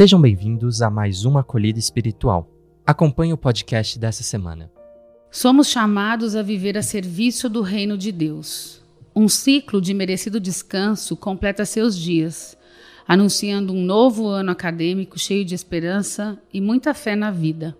Sejam bem-vindos a mais uma acolhida espiritual. Acompanhe o podcast dessa semana. Somos chamados a viver a serviço do reino de Deus. Um ciclo de merecido descanso completa seus dias, anunciando um novo ano acadêmico cheio de esperança e muita fé na vida.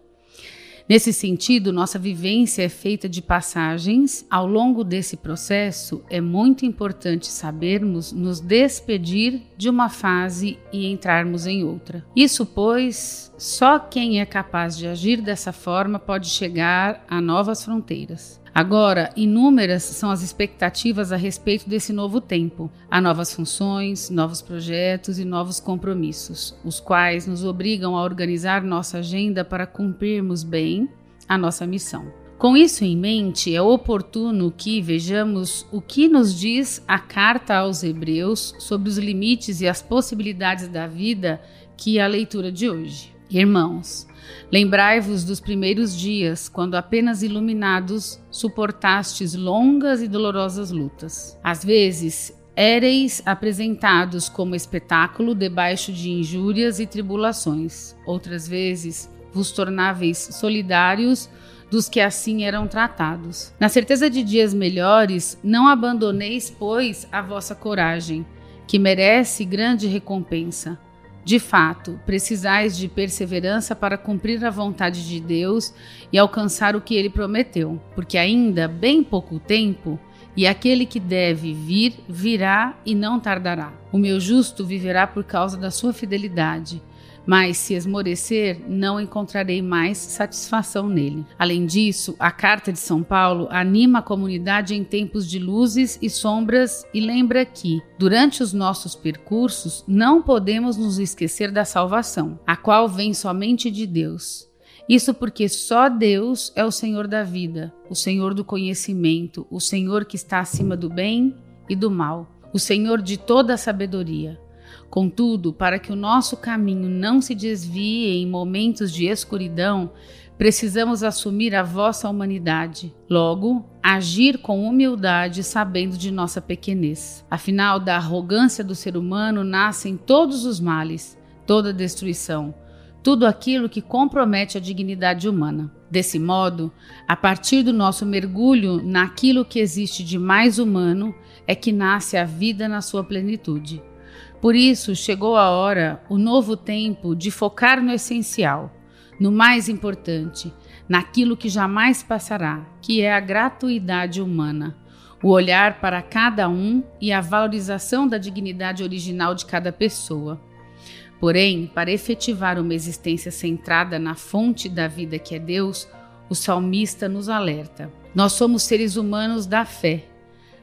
Nesse sentido, nossa vivência é feita de passagens. Ao longo desse processo, é muito importante sabermos nos despedir de uma fase e entrarmos em outra. Isso, pois, só quem é capaz de agir dessa forma pode chegar a novas fronteiras. Agora, inúmeras são as expectativas a respeito desse novo tempo. Há novas funções, novos projetos e novos compromissos, os quais nos obrigam a organizar nossa agenda para cumprirmos bem a nossa missão. Com isso em mente, é oportuno que vejamos o que nos diz a carta aos Hebreus sobre os limites e as possibilidades da vida, que é a leitura de hoje. Irmãos, Lembrai-vos dos primeiros dias, quando apenas iluminados suportastes longas e dolorosas lutas. Às vezes, éreis apresentados como espetáculo debaixo de injúrias e tribulações. Outras vezes, vos tornáveis solidários dos que assim eram tratados. Na certeza de dias melhores, não abandoneis, pois, a vossa coragem, que merece grande recompensa. De fato, precisais de perseverança para cumprir a vontade de Deus e alcançar o que ele prometeu, porque ainda bem pouco tempo e aquele que deve vir virá e não tardará. O meu justo viverá por causa da sua fidelidade mas se esmorecer, não encontrarei mais satisfação nele. Além disso, a carta de São Paulo anima a comunidade em tempos de luzes e sombras e lembra que, durante os nossos percursos, não podemos nos esquecer da salvação, a qual vem somente de Deus. Isso porque só Deus é o Senhor da vida, o Senhor do conhecimento, o Senhor que está acima do bem e do mal, o Senhor de toda a sabedoria. Contudo, para que o nosso caminho não se desvie em momentos de escuridão, precisamos assumir a vossa humanidade. Logo, agir com humildade, sabendo de nossa pequenez. Afinal, da arrogância do ser humano nascem todos os males, toda destruição, tudo aquilo que compromete a dignidade humana. Desse modo, a partir do nosso mergulho naquilo que existe de mais humano, é que nasce a vida na sua plenitude. Por isso, chegou a hora, o novo tempo, de focar no essencial, no mais importante, naquilo que jamais passará, que é a gratuidade humana, o olhar para cada um e a valorização da dignidade original de cada pessoa. Porém, para efetivar uma existência centrada na fonte da vida que é Deus, o salmista nos alerta. Nós somos seres humanos da fé,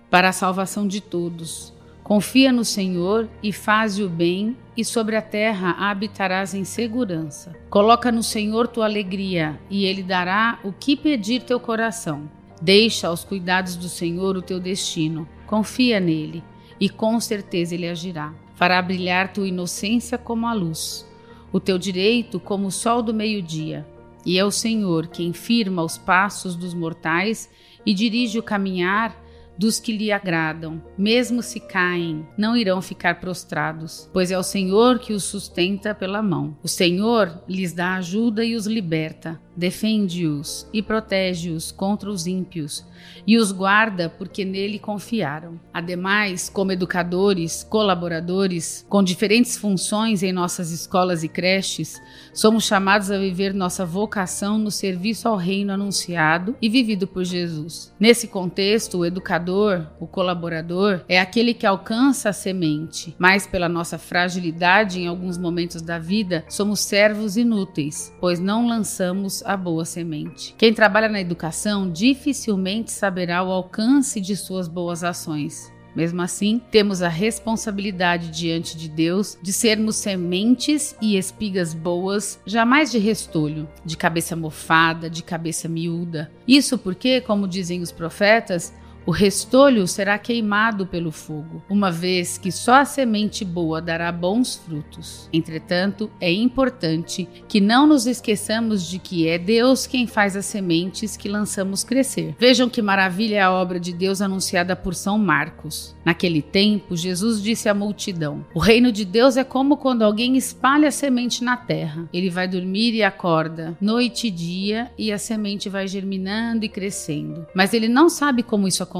para a salvação de todos Confia no Senhor e faze o bem, e sobre a terra habitarás em segurança. Coloca no Senhor tua alegria, e Ele dará o que pedir teu coração. Deixa aos cuidados do Senhor o teu destino. Confia nele, e com certeza Ele agirá. Fará brilhar tua inocência como a luz, o teu direito como o sol do meio-dia. E é o Senhor quem firma os passos dos mortais e dirige o caminhar dos que lhe agradam. Mesmo se caem, não irão ficar prostrados, pois é o Senhor que os sustenta pela mão. O Senhor lhes dá ajuda e os liberta defende-os e protege-os contra os ímpios, e os guarda porque nele confiaram. Ademais, como educadores, colaboradores, com diferentes funções em nossas escolas e creches, somos chamados a viver nossa vocação no serviço ao reino anunciado e vivido por Jesus. Nesse contexto, o educador, o colaborador, é aquele que alcança a semente, mas pela nossa fragilidade em alguns momentos da vida, somos servos inúteis, pois não lançamos a boa semente. Quem trabalha na educação dificilmente saberá o alcance de suas boas ações. Mesmo assim, temos a responsabilidade diante de Deus de sermos sementes e espigas boas, jamais de restolho, de cabeça mofada, de cabeça miúda. Isso porque, como dizem os profetas, O restolho será queimado pelo fogo, uma vez que só a semente boa dará bons frutos. Entretanto, é importante que não nos esqueçamos de que é Deus quem faz as sementes que lançamos crescer. Vejam que maravilha a obra de Deus anunciada por São Marcos. Naquele tempo, Jesus disse à multidão: O reino de Deus é como quando alguém espalha a semente na terra. Ele vai dormir e acorda, noite e dia, e a semente vai germinando e crescendo. Mas ele não sabe como isso acontece.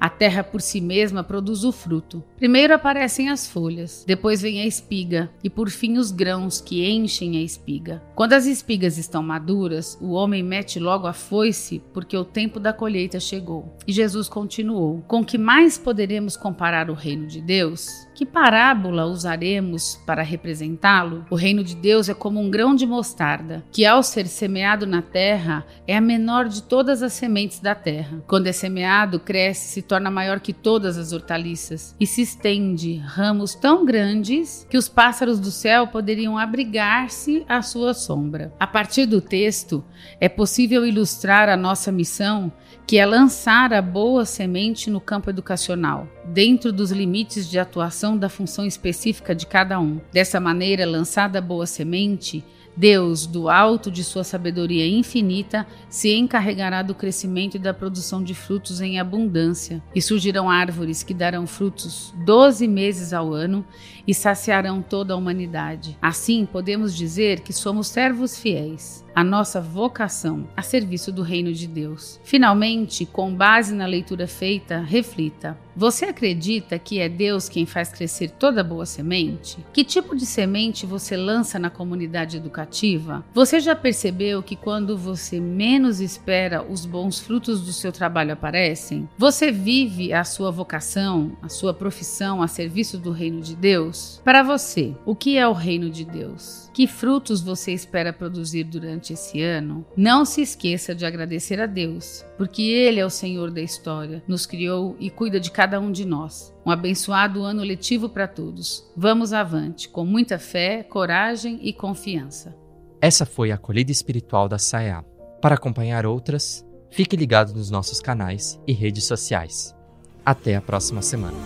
A terra por si mesma produz o fruto. Primeiro aparecem as folhas, depois vem a espiga e por fim os grãos que enchem a espiga. Quando as espigas estão maduras, o homem mete logo a foice porque o tempo da colheita chegou. E Jesus continuou: Com que mais poderemos comparar o reino de Deus? Que parábola usaremos para representá-lo? O reino de Deus é como um grão de mostarda, que ao ser semeado na terra é a menor de todas as sementes da terra. Quando é semeado, cresce, se torna maior que todas as hortaliças e se estende ramos tão grandes que os pássaros do céu poderiam abrigar-se à sua sombra. A partir do texto, é possível ilustrar a nossa missão que é lançar a boa semente no campo educacional, dentro dos limites de atuação da função específica de cada um. Dessa maneira, lançada boa semente, Deus, do alto de sua sabedoria infinita, se encarregará do crescimento e da produção de frutos em abundância, e surgirão árvores que darão frutos doze meses ao ano e saciarão toda a humanidade. Assim, podemos dizer que somos servos fiéis, a nossa vocação a serviço do reino de Deus. Finalmente, com base na leitura feita, reflita: você acredita que é Deus quem faz crescer toda boa semente? Que tipo de semente você lança na comunidade educativa? Você já percebeu que quando você menos espera, os bons frutos do seu trabalho aparecem? Você vive a sua vocação, a sua profissão a serviço do reino de Deus? Para você, o que é o reino de Deus? Que frutos você espera produzir durante esse ano? Não se esqueça de agradecer a Deus, porque Ele é o Senhor da história, nos criou e cuida de cada um de nós. Um abençoado ano letivo para todos. Vamos avante, com muita fé, coragem e confiança. Essa foi a acolhida espiritual da SAEA. Para acompanhar outras, fique ligado nos nossos canais e redes sociais. Até a próxima semana.